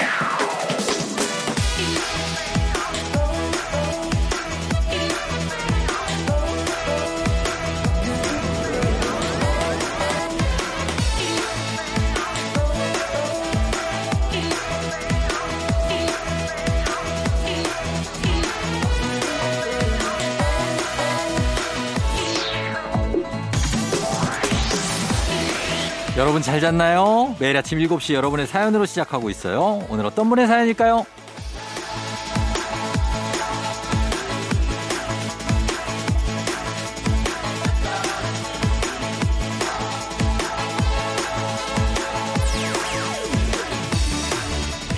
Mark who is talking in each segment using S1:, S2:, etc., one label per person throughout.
S1: Yeah. 여러분 잘 잤나요? 매일 아침 7시 여러분의 사연으로 시작하고 있어요. 오늘 어떤 분의 사연일까요?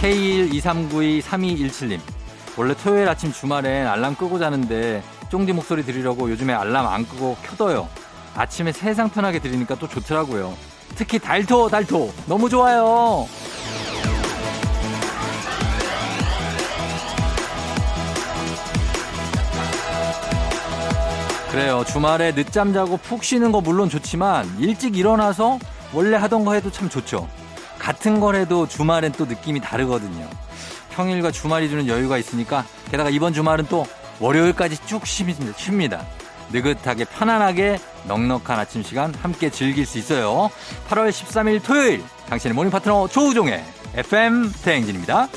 S1: K123923217님. 원래 토요일 아침 주말엔 알람 끄고 자는데 쫑디 목소리 들으려고 요즘에 알람 안 끄고 켜둬요. 아침에 세상 편하게 들으니까 또 좋더라고요. 특히 달토, 달토. 너무 좋아요. 그래요. 주말에 늦잠 자고 푹 쉬는 거 물론 좋지만 일찍 일어나서 원래 하던 거 해도 참 좋죠. 같은 걸 해도 주말엔 또 느낌이 다르거든요. 평일과 주말이 주는 여유가 있으니까 게다가 이번 주말은 또 월요일까지 쭉 쉽니다. 느긋하게 편안하게 넉넉한 아침 시간 함께 즐길 수 있어요. 8월 13일 토요일 당신의 모닝 파트너 조우종의 FM 대행진입니다.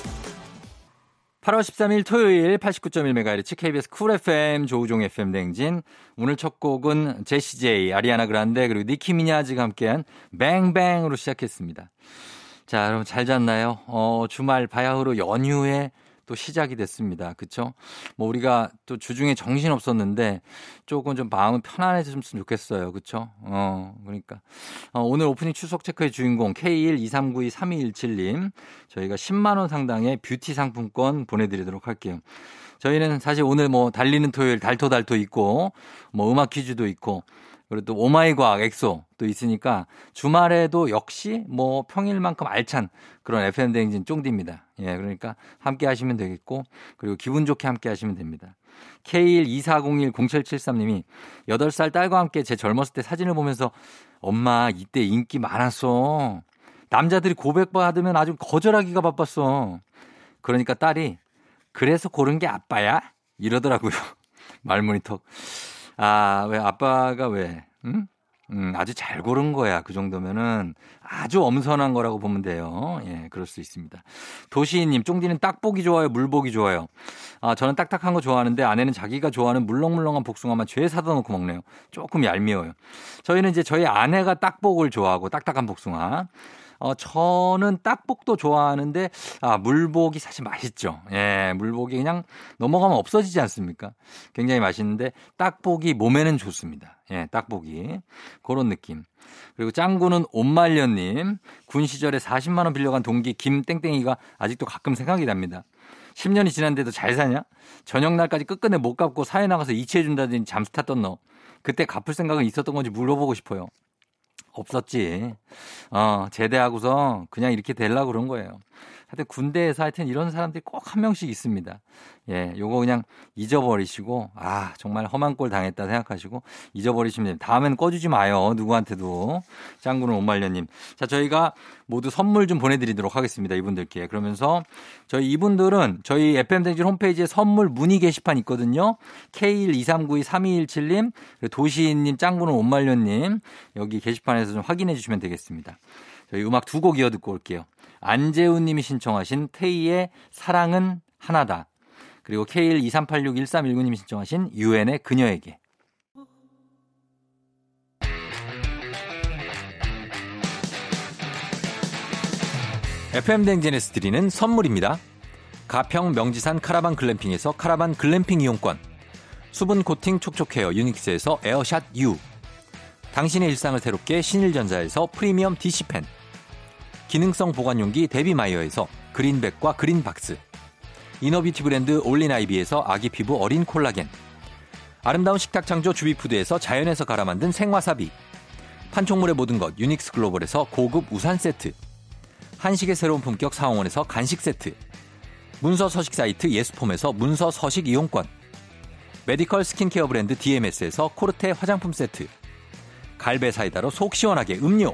S1: 8월 13일 토요일 89.1MHz KBS 쿨 FM 조우종 FM 대행진 오늘 첫 곡은 제시제이, 아리아나 그란데 그리고 니키 미나즈가 함께한 Bang Bang으로 시작했습니다. 자, 여러분 잘 잤나요? 어, 주말 바야흐로 연휴에 또 시작이 됐습니다. 그쵸? 뭐 우리가 또 주중에 정신 없었는데 조금 좀 마음은 편안해졌으면 좋겠어요. 그쵸? 어, 그러니까. 어, 오늘 오프닝 출석 체크의 주인공 K123923217님 저희가 10만원 상당의 뷰티 상품권 보내드리도록 할게요. 저희는 사실 오늘 뭐 달리는 토요일 달토달토 있고 뭐 음악 퀴즈도 있고 그리고 또 오마이 과학 엑소 또 있으니까 주말에도 역시 뭐 평일만큼 알찬 그런 FM 대행진 쫑디입니다. 예, 그러니까 함께 하시면 되겠고 그리고 기분 좋게 함께 하시면 됩니다. K124010773님이 8살 딸과 함께 제 젊었을 때 사진을 보면서 엄마 이때 인기 많았어. 남자들이 고백받으면 아주 거절하기가 바빴어. 그러니까 딸이 그래서 고른 게 아빠야? 이러더라고요. 말모니터. 아, 왜 아빠가 왜? 응? 음, 아주 잘 고른 거야. 그 정도면은 아주 엄선한 거라고 보면 돼요. 예, 그럴 수 있습니다. 도시인님, 쫑디는 딱 보기 좋아요? 물 보기 좋아요? 아, 저는 딱딱한 거 좋아하는데 아내는 자기가 좋아하는 물렁물렁한 복숭아만 죄 사다 놓고 먹네요. 조금 얄미워요. 저희는 이제 저희 아내가 딱복을 좋아하고 딱딱한 복숭아. 어, 저는 딱복도 좋아하는데, 아, 물복이 사실 맛있죠. 예, 물복이 그냥 넘어가면 없어지지 않습니까? 굉장히 맛있는데, 딱복이 몸에는 좋습니다. 예, 딱복이. 그런 느낌. 그리고 짱구는 옴말려님, 군 시절에 40만원 빌려간 동기 김땡땡이가 아직도 가끔 생각이 납니다. 10년이 지났는데도 잘 사냐? 저녁날까지 끝끝내 못 갚고 사회 나가서 이체해준다더니 잠수 탔던 너. 그때 갚을 생각은 있었던 건지 물어보고 싶어요. 없었지. 어, 제대하고서 그냥 이렇게 되려고 그런 거예요. 하여튼 군대에서 하여튼 이런 사람들이 꼭 한 명씩 있습니다. 예, 요거 그냥 잊어버리시고, 아, 정말 험한 꼴 당했다 생각하시고, 잊어버리시면 됩니다. 다음엔 꺼주지 마요. 누구한테도. 짱구는 오말려님. 자, 저희가 모두 선물 좀 보내드리도록 하겠습니다. 이분들께. 그러면서 저희 이분들은 저희 FM댕진 홈페이지에 선물 문의 게시판 있거든요. K123923217님, 도시인님, 짱구는 오말려님. 여기 게시판에서 좀 확인해 주시면 되겠습니다. 저희 음악 두 곡 이어 듣고 올게요. 안재훈 님이 신청하신 테이의 사랑은 하나다. 그리고 K123861319 님이 신청하신 유엔의 그녀에게. FM 대행진에서 드리는 선물입니다. 가평 명지산 카라반 글램핑에서 카라반 글램핑 이용권. 수분 코팅 촉촉헤어 유닉스에서 에어샷 U. 당신의 일상을 새롭게 신일전자에서 프리미엄 DC팬. 기능성 보관용기 데비마이어에서 그린백과 그린박스. 이너비티 브랜드 올린아이비에서 아기 피부 어린 콜라겐. 아름다운 식탁 창조 주비푸드에서 자연에서 갈아 만든 생와사비. 판촉물의 모든 것 유닉스 글로벌에서 고급 우산 세트. 한식의 새로운 품격 사옹원에서 간식 세트. 문서 서식 사이트 예스폼에서 문서 서식 이용권. 메디컬 스킨케어 브랜드 DMS에서 코르테 화장품 세트. 갈배 사이다로 속 시원하게 음료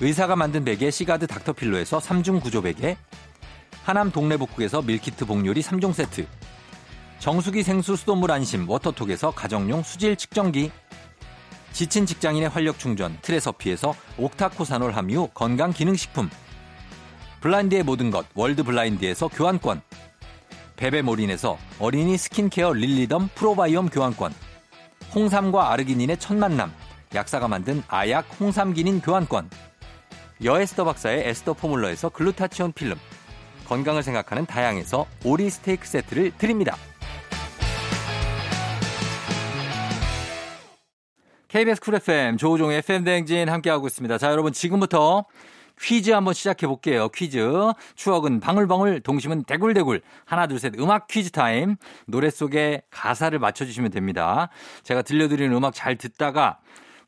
S1: 의사가 만든 베개 시가드 닥터필로에서 3중 구조 베개. 하남 동래복국에서 밀키트 복요리 3종 세트. 정수기 생수 수돗물 안심 워터톡에서 가정용 수질 측정기. 지친 직장인의 활력 충전 트레서피에서 옥타코사놀 함유 건강 기능식품. 블라인드의 모든 것 월드 블라인드에서 교환권. 베베몰인에서 어린이 스킨케어 릴리덤 프로바이옴 교환권. 홍삼과 아르기닌의 첫 만남. 약사가 만든 아약 홍삼기닌 교환권. 여에스더 박사의 에스더 포뮬러에서 글루타치온 필름. 건강을 생각하는 다향에서 오리 스테이크 세트를 드립니다. KBS 쿨 FM 조우종의 FM 대행진 함께하고 있습니다. 자, 여러분 지금부터 퀴즈 한번 시작해 볼게요. 퀴즈. 추억은 방울방울, 동심은 대굴대굴. 하나, 둘, 셋. 음악 퀴즈 타임. 노래 속에 가사를 맞춰주시면 됩니다. 제가 들려드리는 음악 잘 듣다가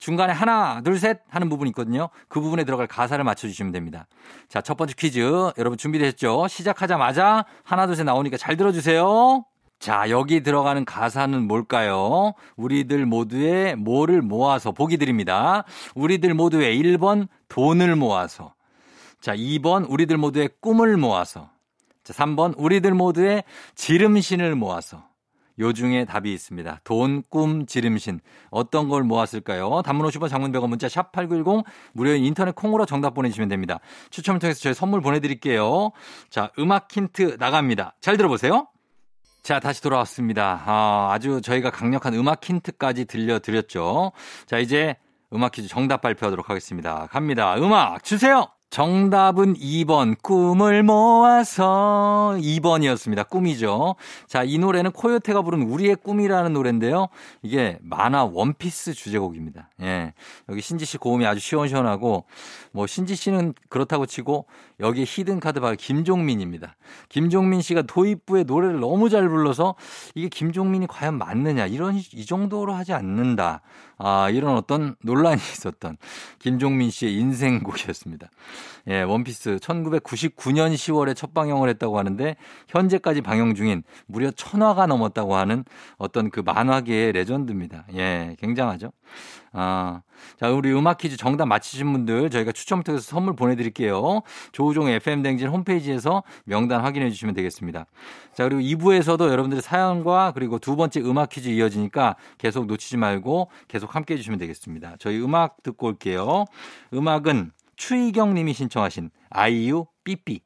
S1: 중간에 하나, 둘, 셋 하는 부분이 있거든요. 그 부분에 들어갈 가사를 맞춰주시면 됩니다. 자, 첫 번째 퀴즈. 여러분 준비되셨죠? 시작하자마자 하나, 둘, 셋 나오니까 잘 들어주세요. 자, 여기 들어가는 가사는 뭘까요? 우리들 모두의 뭐를 모아서 보기 드립니다. 우리들 모두의 1번 돈을 모아서. 자, 2번 우리들 모두의 꿈을 모아서. 자, 3번 우리들 모두의 지름신을 모아서. 요 중에 답이 있습니다. 돈, 꿈, 지름신. 어떤 걸 모았을까요? 단문 50원 장문 100원 문자 샵 8910 무료인 인터넷 콩으로 정답 보내주시면 됩니다. 추첨을 통해서 저희 선물 보내드릴게요. 자, 음악 힌트 나갑니다. 잘 들어보세요. 자, 다시 돌아왔습니다. 아, 아주 저희가 강력한 음악 힌트까지 들려드렸죠. 자, 이제 음악 퀴즈 정답 발표하도록 하겠습니다. 갑니다. 음악 주세요! 정답은 2번 꿈을 모아서 2번이었습니다. 꿈이죠. 자, 이 노래는 코요테가 부른 우리의 꿈이라는 노래인데요. 이게 만화 원피스 주제곡입니다. 예. 여기 신지 씨 고음이 아주 시원시원하고 뭐 신지 씨는 그렇다고 치고 여기 히든 카드 바로 김종민입니다. 김종민 씨가 도입부에 노래를 너무 잘 불러서 이게 김종민이 과연 맞느냐 이런 이 정도로 하지 않는다. 아, 이런 어떤 논란이 있었던 김종민 씨의 인생곡이었습니다. 예, 원피스 1999년 10월에 첫 방영을 했다고 하는데 현재까지 방영 중인 무려 천화가 넘었다고 하는 어떤 그 만화계의 레전드입니다. 예, 굉장하죠. 아, 자, 우리 음악 퀴즈 정답 맞히신 분들 저희가 추첨 통해서 선물 보내드릴게요. 조우종 FM 댕진 홈페이지에서 명단 확인해 주시면 되겠습니다. 자, 그리고 2부에서도 여러분들의 사연과 그리고 두 번째 음악 퀴즈 이어지니까 계속 놓치지 말고 계속 함께 해주시면 되겠습니다. 저희 음악 듣고 올게요. 음악은 추희경 님이 신청하신 아이유 삐삐.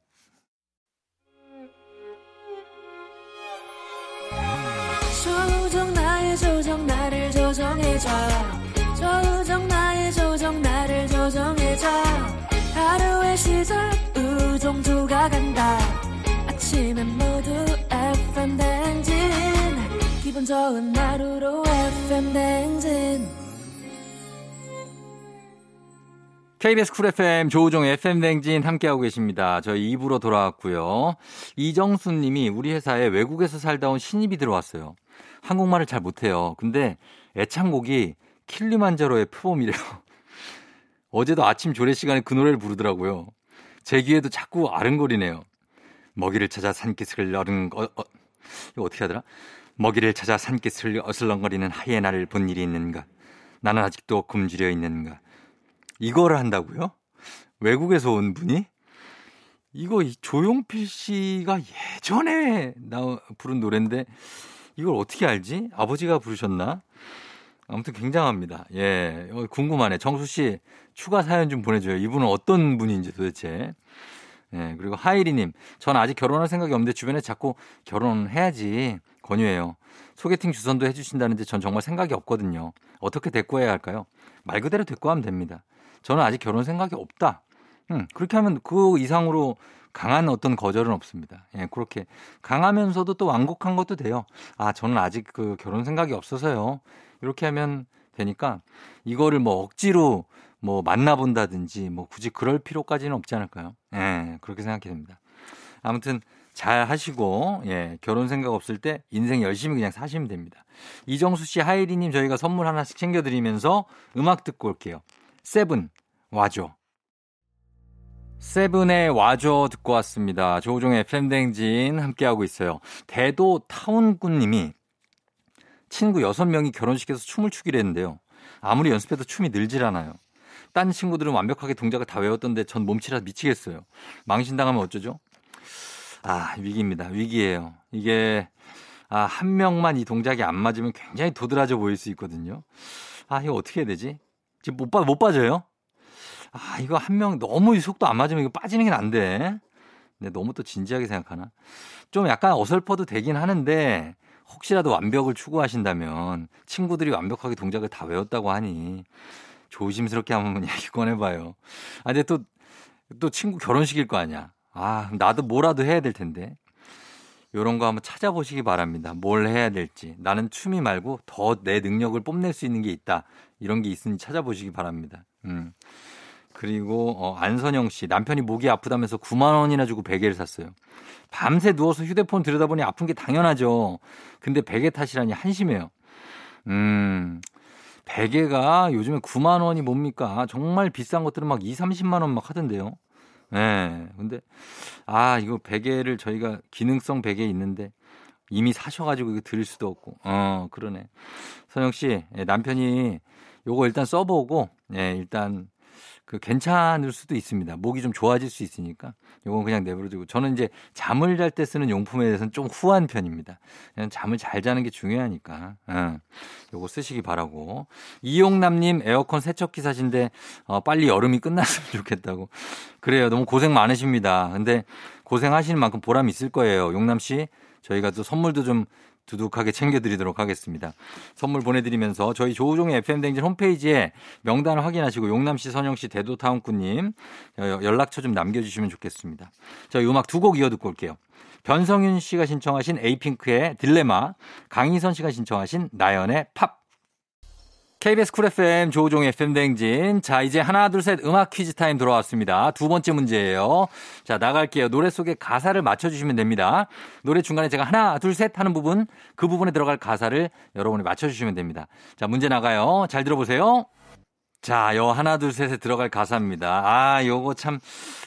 S1: 조정 나의 조정 나를 조정해줘. 조정 나의 조정 나를 조정해줘. 하루의 시절 우정조가 간다. 아침엔 모두 FM 대행진. 기분 좋은 하루로 FM 대행진 KBS 쿨 FM 조우종 FM 대행진 함께하고 계십니다. 저희 2부로 돌아왔고요. 이정순 님이 우리 회사에 외국에서 살다 온 신입이 들어왔어요. 한국말을 잘 못해요. 근데 애창곡이 킬리만자로의 표범이래요. 어제도 아침 조례 시간에 그 노래를 부르더라고요. 제 귀에도 자꾸 아른거리네요. 먹이를 찾아 산기슭을 어른, 어, 어, 이거 어떻게 하더라? 먹이를 찾아 산기슭을 어슬렁거리는 하이에나를 본 일이 있는가? 나는 아직도 굶주려 있는가? 이거를 한다고요? 외국에서 온 분이? 이거 조용필 씨가 예전에 나 부른 노래인데 이걸 어떻게 알지? 아버지가 부르셨나? 아무튼 굉장합니다. 예. 어, 궁금하네. 정수 씨 추가 사연 좀 보내줘요. 이분은 어떤 분인지 도대체. 예. 그리고 하이리님. 전 아직 결혼할 생각이 없는데 주변에 자꾸 결혼해야지 권유해요. 소개팅 주선도 해주신다는데 전 정말 생각이 없거든요. 어떻게 대꾸해야 할까요? 말 그대로 대꾸하면 됩니다. 저는 아직 결혼 생각이 없다. 음, 그렇게 하면 그 이상으로 강한 어떤 거절은 없습니다. 예, 그렇게 강하면서도 또 완곡한 것도 돼요. 아, 저는 아직 그 결혼 생각이 없어서요. 이렇게 하면 되니까 이거를 뭐 억지로 뭐 만나본다든지 뭐 굳이 그럴 필요까지는 없지 않을까요? 예, 그렇게 생각이 됩니다. 아무튼 잘 하시고, 예, 결혼 생각 없을 때 인생 열심히 그냥 사시면 됩니다. 이정수 씨, 하이리님 저희가 선물 하나씩 챙겨드리면서 음악 듣고 올게요. 세븐, 와줘. 세븐의 와줘 듣고 왔습니다. 조종의 FM댕진 함께하고 있어요. 대도 타운꾼님이 친구 6명이 결혼식에서 춤을 추기로 했는데요. 아무리 연습해도 춤이 늘질 않아요. 딴 친구들은 완벽하게 동작을 다 외웠던데 전 몸치라 미치겠어요. 망신당하면 어쩌죠? 아, 위기입니다. 위기예요. 이게 아, 한 명만 이 동작이 안 맞으면 굉장히 도드라져 보일 수 있거든요. 아, 이거 어떻게 해야 되지? 지금 못, 빠, 못 빠져요? 아, 이거 한 명 너무 속도 안 맞으면 이거 빠지는 게 안 돼. 근데 너무 또 진지하게 생각하나? 좀 약간 어설퍼도 되긴 하는데 혹시라도 완벽을 추구하신다면 친구들이 완벽하게 동작을 다 외웠다고 하니 조심스럽게 한번 얘기 꺼내봐요. 아, 근데 또, 또 친구 결혼식일 거 아니야. 아, 나도 뭐라도 해야 될 텐데. 요런 거 한번 찾아보시기 바랍니다. 뭘 해야 될지. 나는 춤이 말고 더 내 능력을 뽐낼 수 있는 게 있다. 이런 게 있으니 찾아보시기 바랍니다. 음. 그리고 어, 안선영 씨 남편이 목이 아프다면서 9만 원이나 주고 베개를 샀어요. 밤새 누워서 휴대폰 들여다보니 아픈 게 당연하죠. 근데 베개 탓이라니 한심해요. 음. 베개가 요즘에 9만 원이 뭡니까? 정말 비싼 것들은 막 2, 30만 원 막 하던데요. 예. 네, 근데 아, 이거 베개를 저희가 기능성 베개 있는데 이미 사셔가지고 이거 드릴 수도 없고. 어, 그러네. 선영 씨, 예, 남편이 요거 일단 써보고, 예, 일단 그 괜찮을 수도 있습니다. 목이 좀 좋아질 수 있으니까 요건 그냥 내버려두고 저는 이제 잠을 잘 때 쓰는 용품에 대해서는 좀 후한 편입니다. 그냥 잠을 잘 자는 게 중요하니까 어, 요거 쓰시기 바라고 이용남님 에어컨 세척기 사신데 어, 빨리 여름이 끝났으면 좋겠다고 그래요. 너무 고생 많으십니다. 근데 고생하시는 만큼 보람 있을 거예요. 용남 씨 저희가 또 선물도 좀 두둑하게 챙겨드리도록 하겠습니다. 선물 보내드리면서 저희 조우종의 FM대행진 홈페이지에 명단을 확인하시고 용남시, 선영시, 대도타운꾸님 연락처 좀 남겨주시면 좋겠습니다. 저희 음악 두 곡 이어 듣고 올게요. 변성윤 씨가 신청하신 에이핑크의 딜레마, 강희선 씨가 신청하신 나연의 POP. KBS 쿨 FM 조우종 FM 대행진. 자, 이제 하나, 둘, 셋 음악 퀴즈 타임 돌아왔습니다. 두 번째 문제예요. 자, 나갈게요. 노래 속에 가사를 맞춰주시면 됩니다. 노래 중간에 제가 하나, 둘, 셋 하는 부분, 그 부분에 들어갈 가사를 여러분이 맞춰주시면 됩니다. 자, 문제 나가요. 잘 들어보세요. 자, 요 하나, 둘, 셋에 들어갈 가사입니다. 아, 요거 참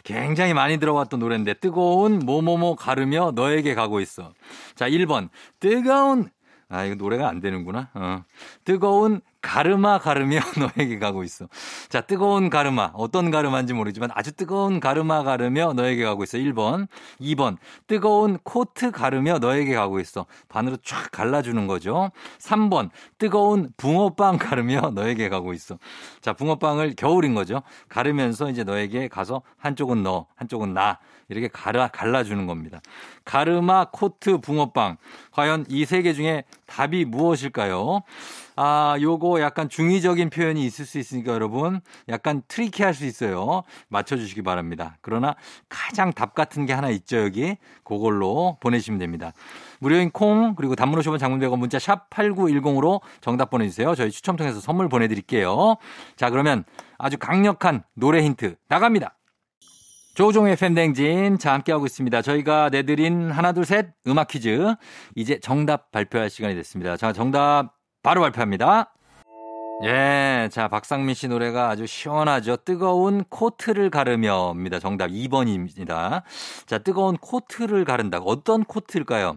S1: 굉장히 많이 들어왔던 노래인데, 뜨거운 뭐뭐뭐 가르며 너에게 가고 있어. 자, 1번. 뜨거운 아, 이거 노래가 안 되는구나. 어. 뜨거운 가르마 가르며 너에게 가고 있어. 자, 뜨거운 가르마. 어떤 가르마인지 모르지만 아주 뜨거운 가르마 가르며 너에게 가고 있어. 1번. 2번. 뜨거운 코트 가르며 너에게 가고 있어. 반으로 쫙 갈라주는 거죠. 3번. 뜨거운 붕어빵 가르며 너에게 가고 있어. 자, 붕어빵을 겨울인 거죠. 가르면서 이제 너에게 가서 한쪽은 너, 한쪽은 나. 이렇게 갈아, 갈라주는 겁니다. 가르마, 코트, 붕어빵. 과연 이 세 개 중에 답이 무엇일까요? 아, 요거 약간 중의적인 표현이 있을 수 있으니까 여러분 약간 트리키할 수 있어요. 맞춰주시기 바랍니다. 그러나 가장 답 같은 게 하나 있죠, 여기. 그걸로 보내시면 됩니다. 무료인 콩, 그리고 단문 오시면 장문 100원 문자 샵 8910으로 정답 보내주세요. 저희 추첨 통해서 선물 보내드릴게요. 자, 그러면 아주 강력한 노래 힌트 나갑니다. 조종의 팬댕진. 자, 함께하고 있습니다. 저희가 내드린 하나, 둘, 셋 음악 퀴즈. 이제 정답 발표할 시간이 됐습니다. 자, 정답 바로 발표합니다. 예, 자, 박상민 씨 노래가 아주 시원하죠. 뜨거운 코트를 가르며입니다. 정답 2번입니다. 자, 뜨거운 코트를 가른다. 어떤 코트일까요?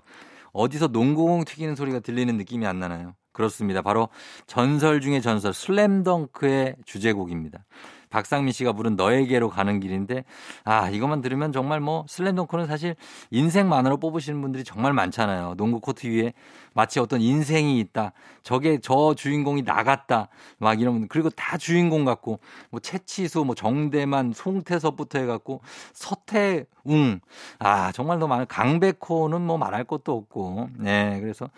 S1: 어디서 농구공 튀기는 소리가 들리는 느낌이 안 나나요? 그렇습니다. 바로 전설 중의 전설 슬램덩크의 주제곡입니다. 박상민 씨가 부른 너에게로 가는 길인데 아 이것만 들으면 정말 뭐 슬램덩크는 사실 인생 만으로 뽑으시는 분들이 정말 많잖아요. 농구 코트 위에 마치 어떤 인생이 있다. 저게 저 주인공이 나갔다. 막 이런 그리고 다 주인공 같고 뭐 채치수 뭐 정대만 송태섭부터 해갖고 서태웅 아 정말 너무 많은 강백호는 뭐 말할 것도 없고 네 그래서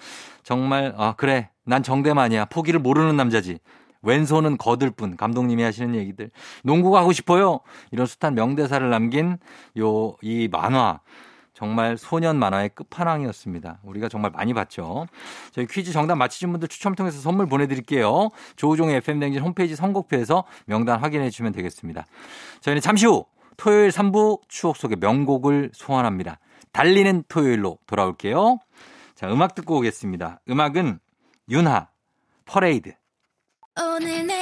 S1: 정말 아 그래 난 정대만이야 포기를 모르는 남자지. 왼손은 거들 뿐 감독님이 하시는 얘기들. 농구가 하고 싶어요. 이런 숱한 명대사를 남긴 요 이 만화 정말 소년 만화의 끝판왕이었습니다. 우리가 정말 많이 봤죠. 저희 퀴즈 정답 맞히신 분들 추첨 통해서 선물 보내드릴게요. 조우종의 FM댕진 홈페이지 선곡표에서 명단 확인해 주시면 되겠습니다. 저희는 잠시 후 토요일 3부 추억 속의 명곡을 소환합니다. 달리는 토요일로 돌아올게요. 자, 음악 듣고 오겠습니다. 음악은 윤하, 퍼레이드. 오늘 내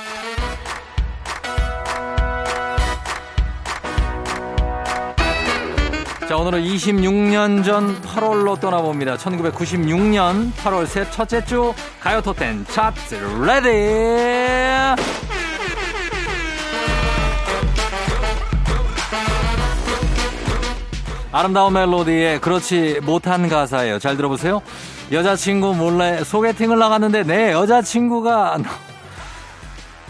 S1: 자, 오늘은 26년 전 8월로 떠나봅니다. 1996년 8월 셋 첫째 주 가요 톱텐 차트 ready! 아름다운 멜로디에 그렇지 못한 가사예요. 잘 들어보세요. 여자친구 몰래 소개팅을 나갔는데 내 여자친구가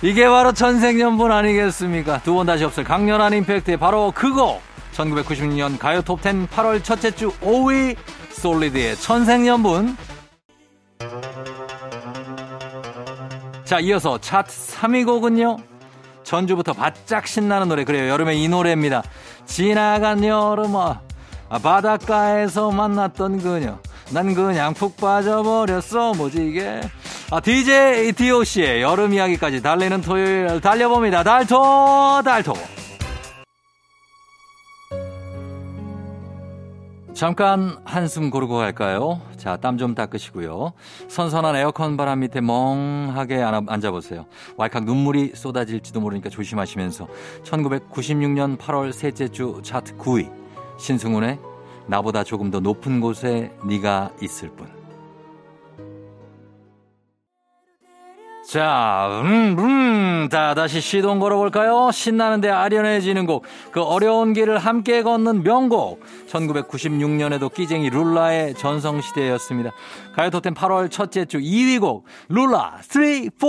S1: 이게 바로 천생연분 아니겠습니까? 두 번 다시 없을 강렬한 임팩트의 바로 그거 1996년 가요 톱10 8월 첫째 주 5위 솔리드의 천생연분. 자 이어서 차트 3위 곡은요. 전주부터 바짝 신나는 노래 그래요. 여름의 이 노래입니다. 지나간 여름아 아, 바닷가에서 만났던 그녀. 난 그냥 푹 빠져버렸어 뭐지 이게? 아 DJ DOC의 여름 이야기까지 달리는 토요일 달려봅니다. 달토 달토 잠깐 한숨 고르고 갈까요? 자, 땀 좀 닦으시고요. 선선한 에어컨 바람 밑에 멍하게 앉아보세요. 왈칵 눈물이 쏟아질지도 모르니까 조심하시면서 1996년 8월 셋째 주 차트 9위 신승훈의 나보다 조금 더 높은 곳에 네가 있을 뿐. 자, 음, 음. 자, 다시 시동 걸어볼까요? 신나는데 아련해지는 곡. 그 어려운 길을 함께 걷는 명곡. 1996년에도 끼쟁이 룰라의 전성시대였습니다. 가요토텐 8월 첫째 주 2위 곡. 룰라 3, 4.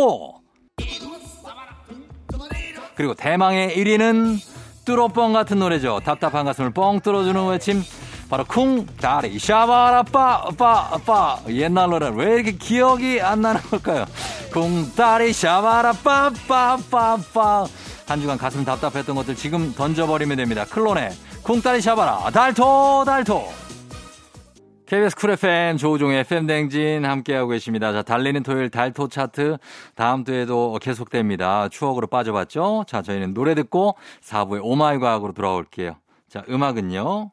S1: 그리고 대망의 1위는 뚜로뻥 같은 노래죠. 답답한 가슴을 뻥 뚫어주는 외침. 바로 쿵 다리 샤바라 빠빠 빠 옛날 노래 왜 이렇게 기억이 안 나는 걸까요? 쿵 다리 샤바라 빠빠 빠빠 한 주간 가슴 답답했던 것들 지금 던져버리면 됩니다. 클론의 쿵따리 샤바라 달토 달토 KBS 쿨 FM 조우종의 FM 대행진 함께하고 계십니다. 자, 달리는 토요일 달토 차트 다음 주에도 계속됩니다. 추억으로 빠져봤죠? 자, 저희는 노래 듣고 4부의 oh my 과학으로 돌아올게요. 자, 음악은요.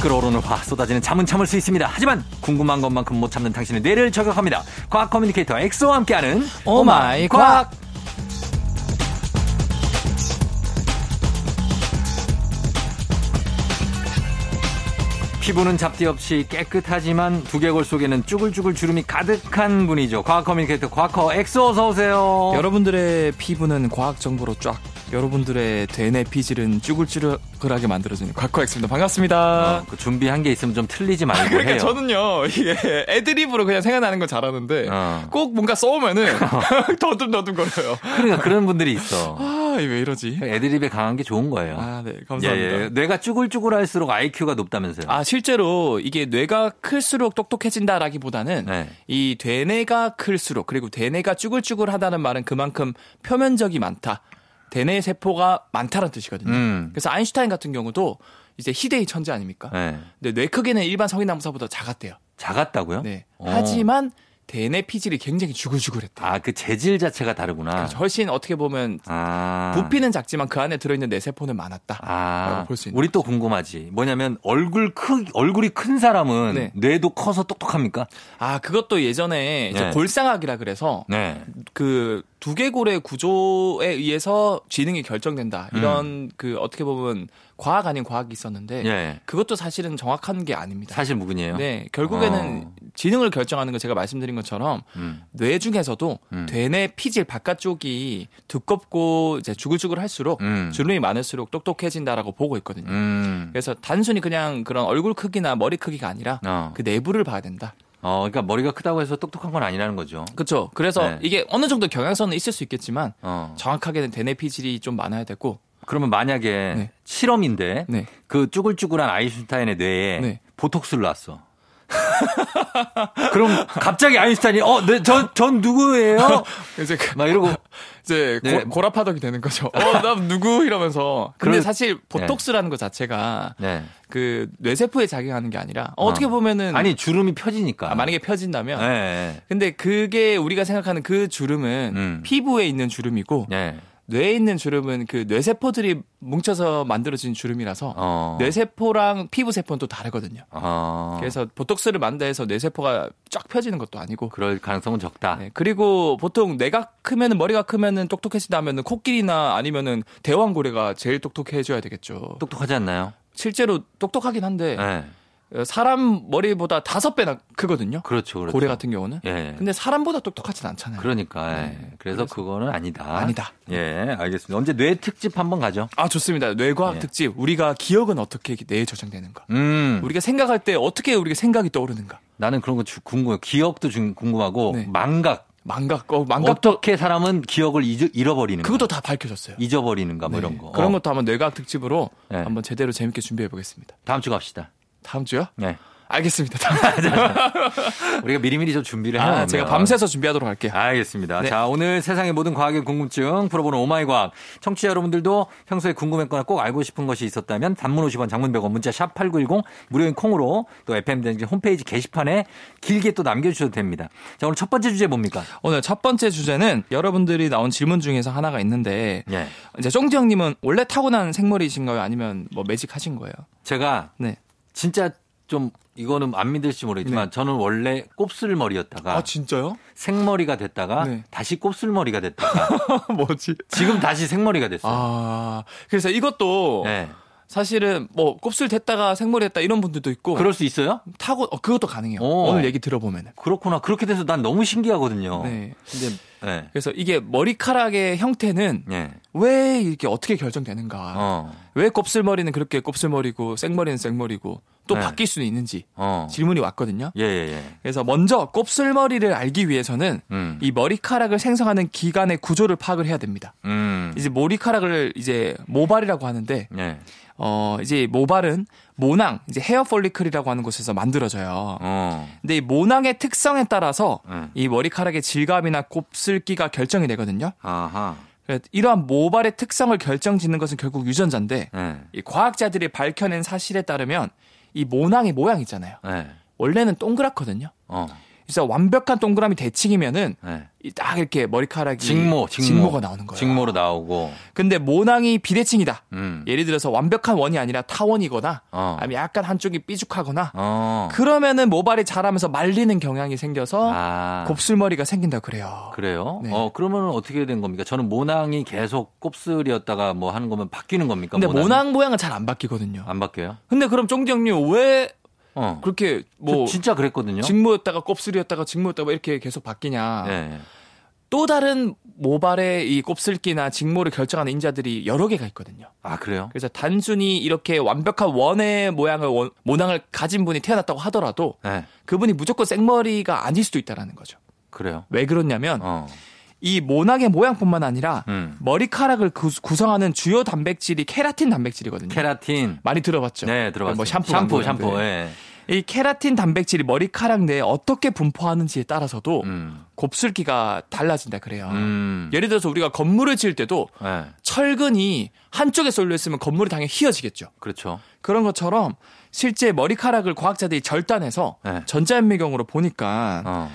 S1: 끓어오르는 화 쏟아지는 잠은 참을 수 있습니다. 하지만 궁금한 것만큼 못 참는 당신의 뇌를 저격합니다. 과학 커뮤니케이터 엑소와 함께하는 oh my 과학. 피부는 잡티 없이 깨끗하지만 두개골 속에는 쭈글쭈글 주름이 가득한 분이죠. 과학 커뮤니케이터 과커 엑소 어서 오세요.
S2: 여러분들의 피부는 과학 정보로 쫙 여러분들의 되뇌 피질은 쭈글쭈글하게 만들어주는 곽과엑습니다. 반갑습니다.
S1: 어, 그 준비한 게 있으면 좀 틀리지 말고
S2: 그러니까
S1: 해요.
S2: 저는요 이게 애드립으로 그냥 생각나는 건 잘하는데
S1: 어.
S2: 꼭 뭔가 써오면은 더듬더듬거려요.
S1: 그러니까 그런 분들이 있어.
S2: 아, 이왜 이러지?
S1: 애드립에 강한 게 좋은 거예요.
S2: 아, 네,
S1: 예,
S2: 감사합니다.
S1: 예. 뇌가 쭈글쭈글할수록 IQ가 높다면서요.
S2: 아, 실제로 이게 뇌가 클수록 똑똑해진다라기보다는
S1: 네.
S2: 이 대뇌가 클수록 그리고 대뇌가 쭈글쭈글하다는 말은 그만큼 표면적이 많다. 대뇌 세포가 많다는 뜻이거든요.
S1: 음.
S2: 그래서 아인슈타인 같은 경우도 이제 희대의 천재 아닙니까?
S1: 네.
S2: 근데 뇌 크기는 일반 성인나무사보다 작았대요.
S1: 작았다고요?
S2: 네.
S1: 어.
S2: 하지만 대뇌 피질이 굉장히 주글주글했대.
S1: 아, 그 재질 자체가 다르구나.
S2: 그래서 훨씬 어떻게 보면
S1: 아.
S2: 부피는 작지만 그 안에 들어있는 뇌 세포는 많았다.
S1: 아,
S2: 볼수 있는
S1: 우리 또 궁금하지. 뭐냐면 얼굴 크 얼굴이 큰 사람은
S2: 네.
S1: 뇌도 커서 똑똑합니까?
S2: 아, 그것도 예전에
S1: 네.
S2: 골상학이라 그래서
S1: 네.
S2: 그 두개골의 구조에 의해서 지능이 결정된다. 이런 그 어떻게 보면 과학 아닌 과학이 있었는데
S1: 음. 예.
S2: 그것도 사실은 정확한 게 아닙니다.
S1: 사실 무근이에요.
S2: 네, 결국에는
S1: 어.
S2: 지능을 결정하는 거 제가 말씀드린 것처럼
S1: 음.
S2: 뇌 중에서도
S1: 음.
S2: 대뇌 피질 바깥쪽이 두껍고 이제 주글주글할수록
S1: 음.
S2: 주름이 많을수록 똑똑해진다라고 보고 있거든요.
S1: 음.
S2: 그래서 단순히 그냥 그런 얼굴 크기나 머리 크기가 아니라
S1: 어.
S2: 그 내부를 봐야 된다.
S1: 어, 그러니까 머리가 크다고 해서 똑똑한 건 아니라는 거죠.
S2: 그렇죠. 그래서
S1: 네.
S2: 이게 어느 정도 경향성은 있을 수 있겠지만
S1: 어.
S2: 정확하게는 대뇌 피질이 좀 많아야 되고
S1: 그러면 만약에
S2: 네.
S1: 실험인데
S2: 네.
S1: 그 쭈글쭈글한 아인슈타인의 뇌에
S2: 네.
S1: 보톡스를 놨어. 그럼 갑자기 아인슈타인이 어, 네, 전, 전 누구예요?
S2: 이제 그-
S1: 막 이러고
S2: 이제
S1: 네.
S2: 고, 라파덕이 되는 거죠. 어, 나 누구 이러면서. 근데
S1: 그런-
S2: 사실 보톡스라는 것 자체가
S1: 네.
S2: 그 뇌세포에 작용하는 게 아니라 어, 떻게 보면은
S1: 아니 주름이 펴지니까.
S2: 아, 만약에 펴진다면
S1: 네. 네.
S2: 근데 그게 우리가 생각하는 그 주름은
S1: 음.
S2: 피부에 있는 주름이고
S1: 네.
S2: 뇌에 있는 주름은 그 뇌세포들이 뭉쳐서 만들어진 주름이라서
S1: 어.
S2: 뇌세포랑 피부세포는 또 다르거든요.
S1: 어.
S2: 그래서 보톡스를 만다 해서 뇌세포가 쫙 펴지는 것도 아니고
S1: 그럴 가능성은 적다.
S2: 네, 그리고 보통 뇌가 크면은 머리가 크면은 똑똑해진다면은 코끼리나 아니면은 대왕고래가 제일 똑똑해져야 되겠죠.
S1: 똑똑하지 않나요?
S2: 실제로 똑똑하긴 한데
S1: 네.
S2: 어, 사람 머리보다 다섯 배나 크거든요.
S1: 그렇죠. 그렇죠.
S2: 고래 같은 경우는.
S1: 예.
S2: 근데 사람보다 똑똑하진 않잖아요.
S1: 그러니까 예.
S2: 네,
S1: 그래서,
S2: 그래서-
S1: 그거는 아니다.
S2: 아니다.
S1: 예, 알겠습니다. 언제 뇌 특집 한번 가죠.
S2: 아 좋습니다. 뇌과학
S1: 예.
S2: 특집 우리가 기억은 어떻게 뇌에 저장되는가?
S1: 음.
S2: 우리가 생각할 때 어떻게 우리가 생각이 떠오르는가?
S1: 나는 그런 거 주- 궁금해요. 기억도 중- 궁금하고
S2: 네.
S1: 망각.
S2: 망각, 어, 망각도
S1: 어떻게 사람은 기억을 잊어, 잃어버리는가?
S2: 그것도 다 밝혀졌어요.
S1: 잊어버리는가 뭐
S2: 네,
S1: 이런 거.
S2: 그런
S1: 어.
S2: 것도 한번 뇌과학 특집으로
S1: 네.
S2: 한번 제대로 재밌게 준비해 보겠습니다.
S1: 다음 주 갑시다.
S2: 다음 주요?
S1: 네.
S2: 알겠습니다.
S1: 우리가 미리미리 좀 준비를
S2: 아,
S1: 해놓으면
S2: 제가 밤새서 준비하도록 할게요.
S1: 알겠습니다.
S2: 네.
S1: 자, 오늘 세상의 모든 과학의 궁금증 풀어보는 오마이 과학. 청취자 여러분들도 평소에 궁금했거나 꼭 알고 싶은 것이 있었다면 단문 50원, 장문 100원, 문자 샵 8910 무료인 콩으로 또 FM 댕진 홈페이지 게시판에 길게 또 남겨주셔도 됩니다. 자, 오늘 첫 번째 주제 뭡니까?
S2: 오늘 첫 번째 주제는 여러분들이 나온 질문 중에서 하나가 있는데
S1: 예.
S2: 이제 쫑지 형님은 원래 타고난 생머리이신가요? 아니면 뭐 매직하신 거예요?
S1: 제가
S2: 네.
S1: 진짜 좀 이거는 안 믿을지 모르겠지만
S2: 네.
S1: 저는 원래 곱슬머리였다가
S2: 진짜요?
S1: 생머리가 됐다가
S2: 네.
S1: 다시 곱슬머리가 됐다가
S2: 뭐지?
S1: 지금 다시 생머리가 됐어요.
S2: 아 그래서 이것도
S1: 네.
S2: 사실은 뭐 곱슬 됐다가 생머리 됐다 이런 분들도 있고
S1: 그럴 수 있어요?
S2: 타고 어, 그것도 가능해요.
S1: 오.
S2: 오늘 얘기 들어보면은.
S1: 그렇구나. 그렇게 돼서 난 너무 신기하거든요.
S2: 네.
S1: 근데 네.
S2: 그래서 이게 머리카락의 형태는
S1: 네.
S2: 왜 이렇게 어떻게 결정되는가?
S1: 어.
S2: 왜 곱슬머리는 그렇게 곱슬머리고 생머리는 생머리고 또
S1: 네.
S2: 바뀔 수는 있는지
S1: 어.
S2: 질문이 왔거든요.
S1: 예, 예, 예.
S2: 그래서 먼저 곱슬머리를 알기 위해서는
S1: 음.
S2: 이 머리카락을 생성하는 기관의 구조를 파악을 해야 됩니다.
S1: 음.
S2: 이제 머리카락을 이제 모발이라고 하는데
S1: 예.
S2: 어 이제 모발은 모낭 이제 헤어 폴리클이라고 하는 곳에서 만들어져요.
S1: 어.
S2: 근데 이 모낭의 특성에 따라서
S1: 음.
S2: 이 머리카락의 질감이나 곱슬기가 결정이 되거든요.
S1: 아하.
S2: 그래서 이러한 모발의 특성을 결정짓는 것은 결국 유전자인데
S1: 예.
S2: 이 과학자들이 밝혀낸 사실에 따르면 이 모낭의 모양 있잖아요.
S1: 예.
S2: 원래는 동그랗거든요.
S1: 어.
S2: 그래서 완벽한 동그라미 대칭이면은
S1: 예.
S2: 이딱 이렇게 머리카락이
S1: 직모, 직모.
S2: 가 나오는 거예요.
S1: 직모로 나오고.
S2: 근데 모낭이 비대칭이다.
S1: 음.
S2: 예를 들어서 완벽한 원이 아니라 타원이거나
S1: 어.
S2: 아니면 약간 한쪽이 삐죽하거나
S1: 어.
S2: 그러면은 모발이 자라면서 말리는 경향이 생겨서
S1: 아.
S2: 곱슬머리가 생긴다 그래요.
S1: 그래요?
S2: 네.
S1: 어, 그러면 어떻게 된 겁니까? 저는 모낭이 계속 곱슬이었다가 뭐 하는 거면 바뀌는 겁니까?
S2: 근데?
S1: 모낭
S2: 모양은 잘 안 바뀌거든요.
S1: 안 바뀌어요?
S2: 근데 그럼 쫑정님 왜
S1: 어.
S2: 그렇게 뭐뭐
S1: 진짜 그랬거든요.
S2: 직모였다가 곱슬이었다가 직모였다가 이렇게 계속 바뀌냐?
S1: 예.
S2: 또 다른 모발의 이 곱슬기나 직모를 결정하는 인자들이 여러 개가 있거든요.
S1: 아, 그래요?
S2: 그래서 단순히 이렇게 완벽한 원의 모양을 원- 모낭을 가진 분이 태어났다고 하더라도
S1: 네.
S2: 그분이 무조건 생머리가 아닐 수도 있다라는 거죠.
S1: 그래요.
S2: 왜 그러냐면
S1: 어.
S2: 이 모낭의 모양뿐만 아니라
S1: 음.
S2: 머리카락을 구, 성하는 주요 단백질이 케라틴 단백질이거든요.
S1: 케라틴.
S2: 많이 들어봤죠?
S1: 네, 들어봤어요.
S2: 뭐 샴푸,
S1: 샴푸, 샴푸.
S2: 이런데.
S1: 예.
S2: 이 케라틴 단백질이 머리카락 내에 어떻게 분포하는지에 따라서도
S1: 음.
S2: 곱슬기가 달라진다 그래요.
S1: 음.
S2: 예를 들어서 우리가 건물을 지을 때도
S1: 예.
S2: 철근이 한쪽에 쏠려 있으면 건물이 당연히 휘어지겠죠.
S1: 그렇죠.
S2: 그런 것처럼 실제 머리카락을 과학자들이 절단해서
S1: 네.
S2: 전자현미경으로 보니까
S1: 어.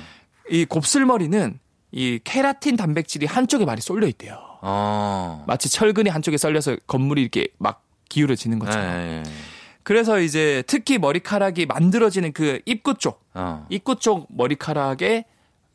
S2: 이 곱슬머리는 이 케라틴 단백질이 한쪽에 많이 쏠려 있대요.
S1: 어.
S2: 마치 철근이 한쪽에 썰려서 건물이 이렇게 막 기울어지는
S1: 예,
S2: 것처럼.
S1: 예, 예.
S2: 그래서 이제 특히 머리카락이 만들어지는 그 입구 쪽,
S1: 어.
S2: 입구 쪽 머리카락에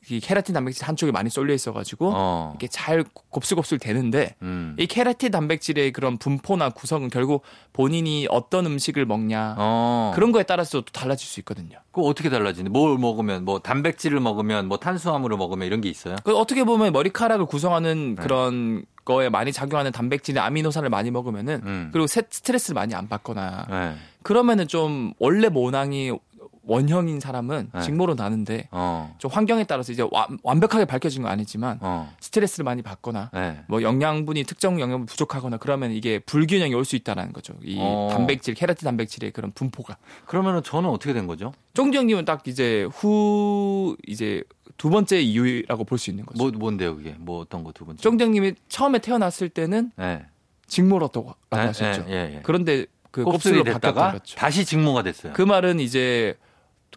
S2: 이 케라틴 단백질 한쪽에 많이 쏠려 있어가지고
S1: 어.
S2: 이게 잘 곱슬곱슬 되는데
S1: 음.
S2: 이 케라틴 단백질의 그런 분포나 구성은 결국 본인이 어떤 음식을 먹냐
S1: 어.
S2: 그런 거에 따라서 또 달라질 수 있거든요.
S1: 그 어떻게 달라지는데? 뭘 먹으면 뭐 단백질을 먹으면 뭐 탄수화물을 먹으면 이런 게 있어요?
S2: 그 어떻게 보면 머리카락을 구성하는
S1: 네.
S2: 그런 거에 많이 작용하는 단백질이나 아미노산을 많이 먹으면은
S1: 음.
S2: 그리고 세- 스트레스를 많이 안 받거나
S1: 네.
S2: 그러면은 좀 원래 모낭이 원형인 사람은
S1: 네.
S2: 직모로 나는데
S1: 어.
S2: 좀 환경에 따라서 이제 완, 완벽하게 밝혀진 건 아니지만
S1: 어.
S2: 스트레스를 많이 받거나
S1: 네.
S2: 뭐 영양분이 특정 영양분 부족하거나 그러면 이게 불균형이 올 수 있다라는 거죠. 이
S1: 어.
S2: 단백질, 케라틴 단백질의 그런 분포가.
S1: 그러면은 저는 어떻게 된 거죠?
S2: 쫑지 형님은 딱 이제 후 이제 두 번째 이유라고 볼 수 있는 거죠.
S1: 뭐 뭔데요, 그게? 뭐 어떤 거 두 번째?
S2: 형님이 처음에 태어났을 때는
S1: 네.
S2: 직모라고
S1: 예,
S2: 하셨죠.
S1: 예, 예, 예.
S2: 그런데 그
S1: 곱슬이 됐다가
S2: 바뀌었죠.
S1: 다시 직모가 됐어요.
S2: 그 말은 이제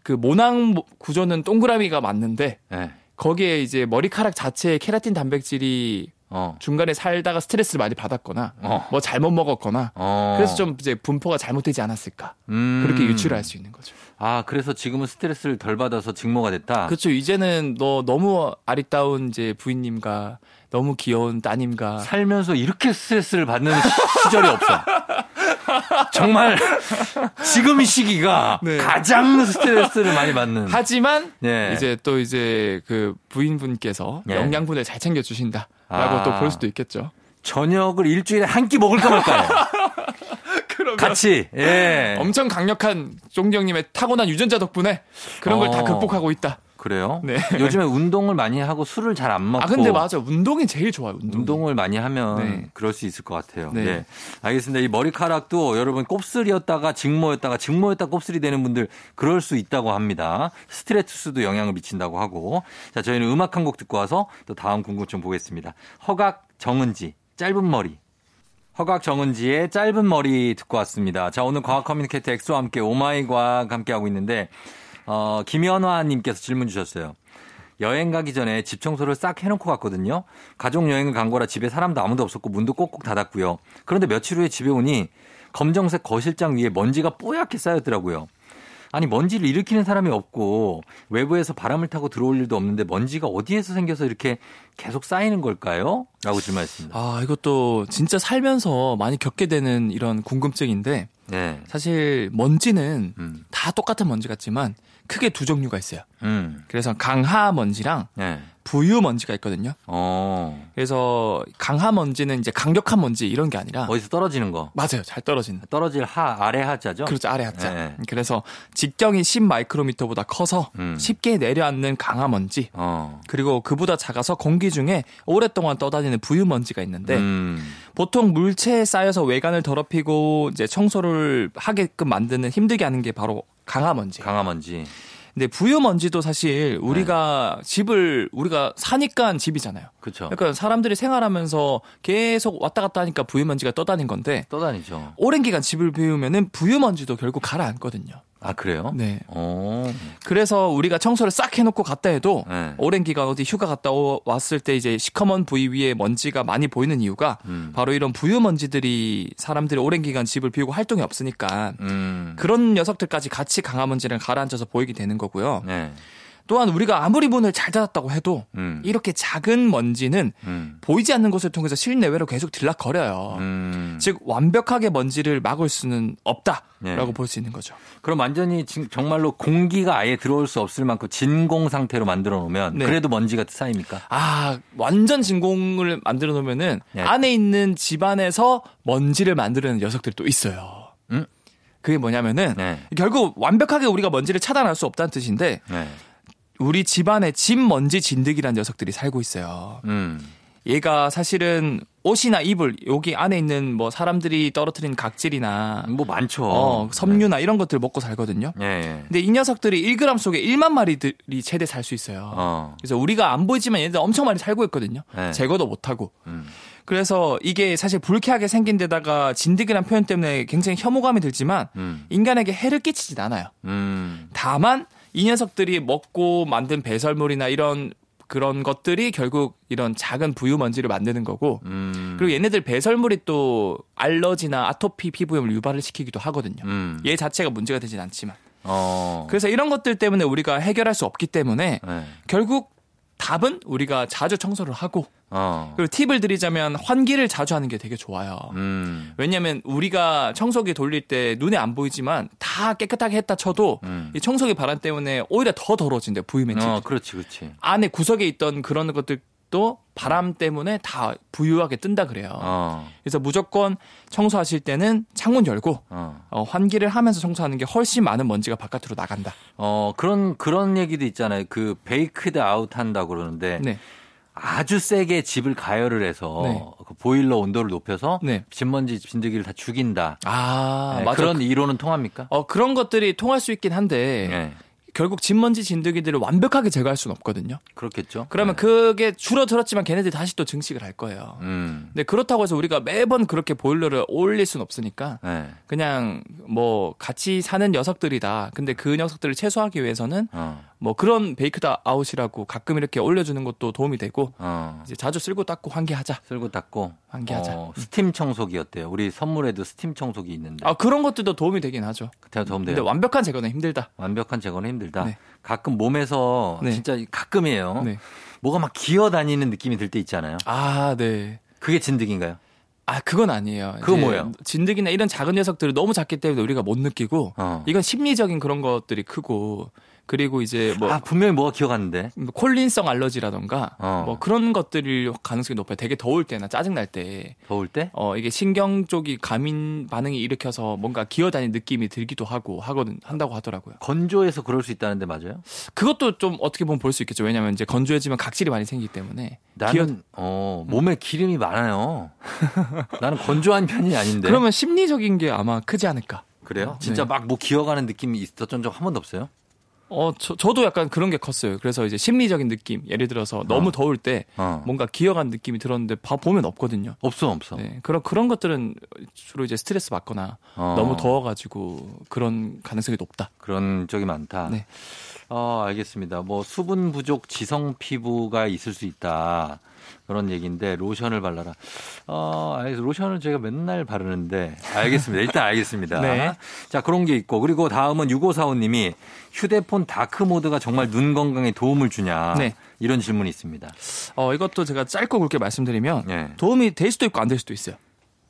S2: 그 모낭 구조는 동그라미가 맞는데
S1: 네.
S2: 거기에 이제 머리카락 자체에 케라틴 단백질이
S1: 어.
S2: 중간에 살다가 스트레스를 많이 받았거나
S1: 어.
S2: 뭐 잘못 먹었거나
S1: 어.
S2: 그래서 좀 이제 분포가 잘못되지 않았을까
S1: 음.
S2: 그렇게 유추를 할 수 있는 거죠.
S1: 아, 그래서 지금은 스트레스를 덜 받아서 직모가 됐다.
S2: 그렇죠. 이제는 너 너무 아리따운 이제 부인님과 너무 귀여운 따님과
S1: 살면서 이렇게 스트레스를 받는 시절이 없어. 정말 지금 이 시기가
S2: 네.
S1: 가장 스트레스를 많이 받는.
S2: 하지만
S1: 네.
S2: 이제 또 이제 그 부인분께서
S1: 네.
S2: 영양분을 잘 챙겨 주신다라고
S1: 아.
S2: 또볼 수도 있겠죠.
S1: 저녁을 일주일에 한 끼 먹을까 말까요?
S2: 그러면
S1: 같이. 예.
S2: 엄청 강력한 쫑정님의 타고난 유전자 덕분에 그런 걸 다
S1: 어.
S2: 극복하고 있다.
S1: 그래요?
S2: 네.
S1: 요즘에 운동을 많이 하고 술을 잘 안 먹고
S2: 아 근데 맞아 운동이 제일 좋아요. 운동.
S1: 운동 을 많이 하면
S2: 네.
S1: 그럴 수 있을 것 같아요. 네.
S2: 네.
S1: 알겠습니다. 이 머리카락도 여러분 곱슬이었다가 직모였다가 직모였다 곱슬이 되는 분들 그럴 수 있다고 합니다. 스트레스도 영향을 미친다고 하고. 자, 저희는 음악 한 곡 듣고 와서 또 다음 궁금증 보겠습니다. 허각 정은지 짧은 머리. 허각 정은지의 짧은 머리 듣고 왔습니다. 자, 오늘 과학 커뮤니케이터 엑소와 함께 oh my 과학 함께 하고 있는데 어, 김연화 님께서 질문 주셨어요. 여행 가기 전에 집 청소를 싹 해놓고 갔거든요. 가족 여행을 간 거라 집에 사람도 아무도 없었고 문도 꼭꼭 닫았고요. 그런데 며칠 후에 집에 오니 검정색 거실장 위에 먼지가 뽀얗게 쌓였더라고요. 아니 먼지를 일으키는 사람이 없고 외부에서 바람을 타고 들어올 일도 없는데 먼지가 어디에서 생겨서 이렇게 계속 쌓이는 걸까요? 라고 질문했습니다.
S2: 아 이것도 진짜 살면서 많이 겪게 되는 이런 궁금증인데
S1: 네.
S2: 사실 먼지는
S1: 음.
S2: 다 똑같은 먼지 같지만 크게 두 종류가 있어요.
S1: 음.
S2: 그래서 강하 먼지랑
S1: 네.
S2: 부유 먼지가 있거든요.
S1: 어.
S2: 그래서 강하 먼지는 이제 강력한 먼지 이런 게 아니라
S1: 어디서 떨어지는 거.
S2: 맞아요. 잘 떨어지는.
S1: 떨어질 하 아래 하자죠.
S2: 그렇죠. 아래 하자.
S1: 네.
S2: 그래서 직경이 10 마이크로미터보다 커서
S1: 음.
S2: 쉽게 내려앉는 강하 먼지.
S1: 어.
S2: 그리고 그보다 작아서 공기 중에 오랫동안 떠다니는 부유 먼지가 있는데
S1: 음.
S2: 보통 물체에 쌓여서 외관을 더럽히고 이제 청소를 하게끔 만드는 힘들게 하는 게 바로 강화 먼지.
S1: 강화 먼지.
S2: 근데 부유 먼지도 사실 우리가 집을 우리가 사니까 집이잖아요.
S1: 그렇죠.
S2: 그러니까 사람들이 생활하면서 계속 왔다 갔다 하니까 부유 먼지가 떠다닌 건데
S1: 떠다니죠.
S2: 오랜 기간 집을 비우면은 부유 먼지도 결국 가라앉거든요.
S1: 아 그래요?
S2: 네.
S1: 어.
S2: 그래서 우리가 청소를 싹 해놓고 갔다 해도
S1: 네.
S2: 오랜 기간 어디 휴가 갔다 오- 왔을 때 이제 시커먼 부위 위에 먼지가 많이 보이는 이유가
S1: 음.
S2: 바로 이런 부유 먼지들이 사람들이 오랜 기간 집을 비우고 활동이 없으니까
S1: 음.
S2: 그런 녀석들까지 같이 강화 먼지를 가라앉아서 보이게 되는 거고요.
S1: 네.
S2: 또한 우리가 아무리 문을 잘 닫았다고 해도
S1: 음.
S2: 이렇게 작은 먼지는
S1: 음.
S2: 보이지 않는 곳을 통해서 실내외로 계속 들락거려요.
S1: 음.
S2: 즉 완벽하게 먼지를 막을 수는 없다라고
S1: 네.
S2: 볼수 있는 거죠.
S1: 그럼 완전히 진- 정말로 공기가 아예 들어올 수 없을 만큼 진공 상태로 만들어 놓으면
S2: 네.
S1: 그래도 먼지가 쌓입니까?
S2: 아 완전 진공을 만들어 놓으면은
S1: 네.
S2: 안에 있는 집안에서 먼지를 만드는 녀석들이 또 있어요.
S1: 음?
S2: 그게 뭐냐면은
S1: 네.
S2: 결국 완벽하게 우리가 먼지를 차단할 수 없다는 뜻인데
S1: 네.
S2: 우리 집안에 집 먼지 진드기라는 녀석들이 살고 있어요.
S1: 음.
S2: 얘가 사실은 옷이나 이불 여기 안에 있는 뭐 사람들이 떨어뜨린 각질이나
S1: 뭐 많죠.
S2: 어, 섬유나 이런 것들 먹고 살거든요.
S1: 예. 예.
S2: 근데 이 녀석들이 1g 속에 1만 마리들이 최대 살 수 있어요.
S1: 어.
S2: 그래서 우리가 안 보이지만 얘네들 엄청 많이 살고 있거든요.
S1: 네.
S2: 제거도 못 하고.
S1: 음.
S2: 그래서 이게 사실 불쾌하게 생긴 데다가 진드기란 표현 때문에 굉장히 혐오감이 들지만
S1: 음.
S2: 인간에게 해를 끼치진 않아요.
S1: 음.
S2: 다만 이 녀석들이 먹고 만든 배설물이나 이런 그런 것들이 결국 이런 작은 부유 먼지를 만드는 거고
S1: 음.
S2: 그리고 얘네들 배설물이 또 알러지나 아토피 피부염을 유발을 시키기도 하거든요.
S1: 음.
S2: 얘 자체가 문제가 되진 않지만.
S1: 어.
S2: 그래서 이런 것들 때문에 우리가 해결할 수 없기 때문에
S1: 네.
S2: 결국 답은 우리가 자주 청소를 하고
S1: 어.
S2: 그리고 팁을 드리자면 환기를 자주 하는 게 되게 좋아요.
S1: 음.
S2: 왜냐하면 우리가 청소기 돌릴 때 눈에 안 보이지만 다 깨끗하게 했다 쳐도
S1: 음.
S2: 이 청소기 바람 때문에 오히려 더 더러워진대요 부유맨치.
S1: 어, 그렇지, 그렇지.
S2: 안에 구석에 있던 그런 것들 도 바람 때문에 다 부유하게 뜬다 그래요.
S1: 어.
S2: 그래서 무조건 청소하실 때는 창문 열고
S1: 어.
S2: 어, 환기를 하면서 청소하는 게 훨씬 많은 먼지가 바깥으로 나간다.
S1: 어, 그런, 그런 얘기도 있잖아요. 그, baked out 한다고 그러는데.
S2: 네.
S1: 아주 세게 집을 가열을 해서
S2: 네.
S1: 그 보일러 온도를 높여서
S2: 네.
S1: 집먼지, 진드기를 다 죽인다.
S2: 아,
S1: 네,
S2: 맞아.
S1: 그런 이론은 통합니까?
S2: 어, 그런 것들이 통할 수 있긴 한데
S1: 네.
S2: 결국 집먼지 진드기들을 완벽하게 제거할 수는 없거든요.
S1: 그렇겠죠.
S2: 그러면
S1: 네.
S2: 그게 줄어들었지만 걔네들이 다시 또 증식을 할 거예요.
S1: 음.
S2: 근데 그렇다고 해서 우리가 매번 그렇게 보일러를 올릴 수는 없으니까
S1: 네.
S2: 그냥 뭐 같이 사는 녀석들이다. 근데 그 녀석들을 최소화하기 위해서는
S1: 어.
S2: 뭐 그런 baked out이라고 가끔 이렇게 올려주는 것도 도움이 되고
S1: 어.
S2: 이제 자주 쓸고 닦고 환기하자.
S1: 쓸고 닦고.
S2: 환기하자.
S1: 어, 스팀 청소기 어때요? 우리 선물에도 스팀 청소기 있는데.
S2: 아 그런 것들도 도움이 되긴 하죠.
S1: 그때 도움
S2: 근데
S1: 돼요.
S2: 완벽한 제거는 힘들다.
S1: 완벽한 제거는 힘들다.
S2: 네.
S1: 가끔 몸에서
S2: 네.
S1: 진짜 가끔이에요.
S2: 네.
S1: 뭐가 막 기어 다니는 느낌이 들 때 있잖아요.
S2: 아 네.
S1: 그게 진드기인가요?
S2: 아 그건 아니에요.
S1: 그거
S2: 이제
S1: 뭐예요?
S2: 진드기나 이런 작은 녀석들을 너무 작기 때문에 우리가 못 느끼고
S1: 어.
S2: 이건 심리적인 그런 것들이 크고 그리고 이제 뭐
S1: 아 분명히 뭐가 기어갔는데.
S2: 콜린성 알러지라던가
S1: 어.
S2: 뭐 그런 것들일 가능성이 높아요. 되게 더울 때나 짜증 날 때.
S1: 더울 때?
S2: 어 이게 신경 쪽이 감인 반응이 일으켜서 뭔가 기어다니는 느낌이 들기도 하고 하거든 한다고 하더라고요.
S1: 건조해서 그럴 수 있다는데 맞아요?
S2: 그것도 좀 어떻게 보면 볼 수 있겠죠. 왜냐하면 이제 건조해지면 각질이 많이 생기기 때문에
S1: 나는
S2: 기어-
S1: 어, 몸에 기름이 많아요. 나는 건조한 편이 아닌데.
S2: 그러면 심리적인 게 아마 크지 않을까.
S1: 그래요? 진짜
S2: 네.
S1: 막뭐 기어가는 느낌이 있었던 적 한 번도 없어요?
S2: 어, 저, 저도 약간 그런 게 컸어요. 그래서 이제 심리적인 느낌. 예를 들어서 너무
S1: 어.
S2: 더울 때
S1: 어.
S2: 뭔가 기어간 느낌이 들었는데 봐 보면 없거든요.
S1: 없어 없어.
S2: 네, 그런 그런 것들은 주로 이제 스트레스 받거나
S1: 어.
S2: 너무 더워 가지고 그런 가능성이 높다.
S1: 그런 적이 많다.
S2: 네.
S1: 어, 알겠습니다. 뭐 수분 부족 지성 피부가 있을 수 있다. 그런 얘기인데 로션을 발라라. 어, 알겠 로션을 제가 맨날 바르는데 알겠습니다. 일단 알겠습니다.
S2: 네.
S1: 자, 그런 게 있고 그리고 다음은 6545 님이 휴대폰 dark mode가 정말 눈 건강에 도움을 주냐.
S2: 네.
S1: 이런 질문이 있습니다.
S2: 어, 이것도 제가 짧고 굵게 말씀드리면
S1: 네.
S2: 도움이 될 수도 있고 안 될 수도 있어요.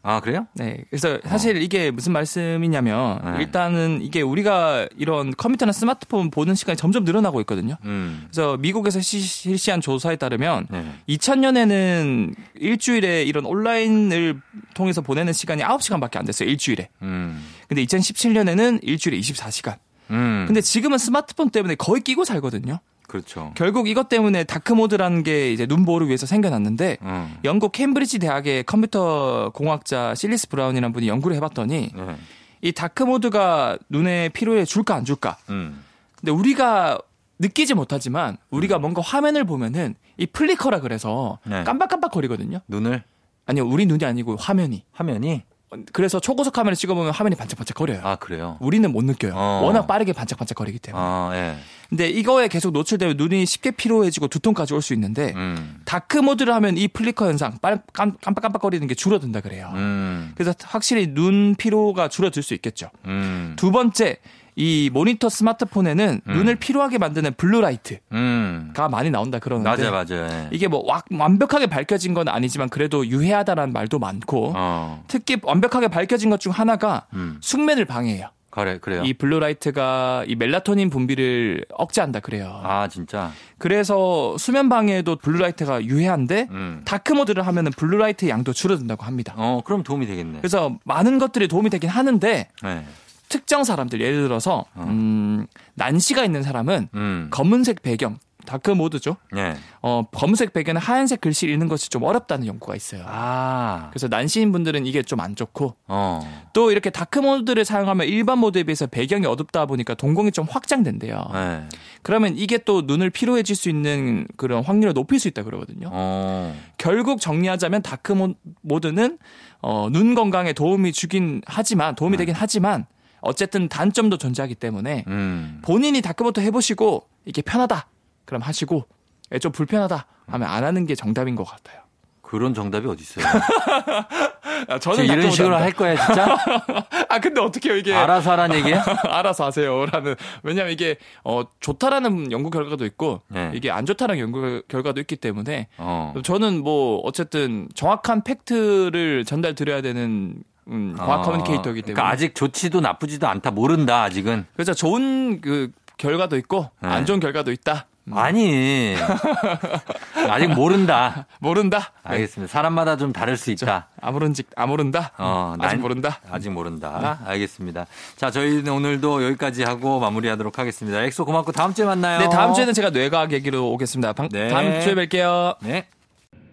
S1: 아, 그래요?
S2: 네. 그래서 사실 이게 무슨 말씀이냐면
S1: 네.
S2: 일단은 이게 우리가 이런 컴퓨터나 스마트폰 보는 시간이 점점 늘어나고 있거든요.
S1: 음.
S2: 그래서 미국에서 시- 실시한 조사에 따르면
S1: 네.
S2: 2000년에는 일주일에 이런 온라인을 통해서 보내는 시간이 9시간밖에 안 됐어요. 일주일에.
S1: 음.
S2: 근데 2017년에는 일주일에 24시간.
S1: 음.
S2: 근데 지금은 스마트폰 때문에 거의 끼고 살거든요.
S1: 그렇죠.
S2: 결국 이것 때문에 dark mode라는 게 이제 눈보호를 위해서 생겨났는데
S1: 음.
S2: 영국 캠브리지 대학의 컴퓨터 공학자 실리스 브라운이라는 분이 연구를 해봤더니
S1: 네.
S2: 이 dark mode가 눈에 피로에 줄까 안 줄까.
S1: 음.
S2: 근데 우리가 느끼지 못하지만 우리가 뭔가 화면을 보면은 이 flicker라 그래서
S1: 네.
S2: 깜빡깜빡거리거든요.
S1: 눈을
S2: 아니요, 우리 눈이 아니고 화면이.
S1: 화면이
S2: 그래서 초고속 카메라 찍어보면 화면이 반짝반짝거려요.
S1: 아, 그래요.
S2: 우리는 못 느껴요.
S1: 어.
S2: 워낙 빠르게 반짝반짝거리기 때문에.
S1: 아, 예.
S2: 근데 이거에 계속 노출되면 눈이 쉽게 피로해지고 두통까지 올 수 있는데
S1: 음.
S2: dark mode를 하면 이 flicker 현상, 깜빡깜빡거리는 게 줄어든다 그래요.
S1: 음.
S2: 그래서 확실히 눈 피로가 줄어들 수 있겠죠.
S1: 음.
S2: 두 번째, 이 모니터 스마트폰에는
S1: 음.
S2: 눈을 피로하게 만드는 blue light가
S1: 음.
S2: 많이 나온다 그러는데
S1: 맞아요, 맞아요. 예.
S2: 이게 뭐 와- 완벽하게 밝혀진 건 아니지만 그래도 유해하다라는 말도 많고
S1: 어.
S2: 특히 완벽하게 밝혀진 것 중 하나가
S1: 음.
S2: 숙면을 방해해요.
S1: 그래, 그래요.
S2: 이 blue light가 이 멜라토닌 분비를 억제한다 그래요.
S1: 아, 진짜.
S2: 그래서 수면 방해에도 blue light가 유해한데
S1: 음.
S2: dark mode를 하면은 blue light 양도 줄어든다고 합니다.
S1: 어, 그럼 도움이 되겠네.
S2: 그래서 많은 것들이 도움이 되긴 하는데
S1: 네.
S2: 특정 사람들 예를 들어서
S1: 어.
S2: 음, 난시가 있는 사람은
S1: 음.
S2: 검은색 배경 dark mode죠.
S1: 예.
S2: 어, 검은색 배경에 하얀색 글씨 읽는 것이 좀 어렵다는 연구가 있어요.
S1: 아.
S2: 그래서 난시인 분들은 이게 좀 안 좋고
S1: 어.
S2: 또 이렇게 dark mode를 사용하면 일반 모드에 비해서 배경이 어둡다 보니까 동공이 좀 확장된대요.
S1: 네.
S2: 그러면 이게 또 눈을 피로해질 수 있는 그런 확률을 높일 수 있다 그러거든요.
S1: 어.
S2: 결국 정리하자면 dark mo- mode는 어, 눈 건강에 도움이 주긴 하지만 도움이 되긴 하지만 어쨌든 단점도 존재하기 때문에
S1: 음.
S2: 본인이 dark mode 해보시고 이게 편하다 그럼 하시고 예, 좀 불편하다 하면 안 하는 게 정답인 것 같아요.
S1: 그런 정답이 어디 있어요?
S2: 아, 저는
S1: 이런 식으로. 할 거야, 진짜?
S2: 아 근데 어떻게요 이게
S1: 알아서 하란 얘기야?
S2: 알아서 하세요라는 왜냐면 이게 어 좋다라는 연구 결과도 있고
S1: 네.
S2: 이게 안 좋다라는 연구 결과도 있기 때문에
S1: 어.
S2: 저는 뭐 어쨌든 정확한 팩트를 전달 드려야 되는 음, 과학
S1: 어.
S2: 커뮤니케이터이기 때문에
S1: 그러니까 아직 좋지도 나쁘지도 않다. 모른다, 아직은.
S2: 그래서 좋은 그 결과도 있고
S1: 네.
S2: 안 좋은 결과도 있다. 음,
S1: 아니. 아직 모른다.
S2: 모른다. 네.
S1: 알겠습니다. 사람마다 좀 다를 수 있다.
S2: 아무런지 아무른다.
S1: 어,
S2: 아직
S1: 난-
S2: 모른다.
S1: 아직 모른다. 알겠습니다. 자, 저희는 오늘도 여기까지 하고 마무리하도록 하겠습니다. 엑소 고맙고 다음 주에 만나요.
S2: 네 다음 주에는 제가 뇌과학 얘기로 오겠습니다. 방-
S1: 네.
S2: 다음 주에 뵐게요.
S1: 네.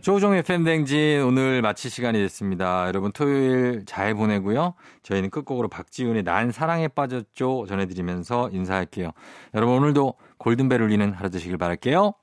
S1: 조종의 팬댕진 오늘 마칠 시간이 됐습니다. 여러분 토요일 잘 보내고요. 저희는 끝곡으로 박지윤의 난 사랑에 빠졌죠 전해드리면서 인사할게요. 여러분 오늘도 골든벨 울리는 하루 되시길 바랄게요.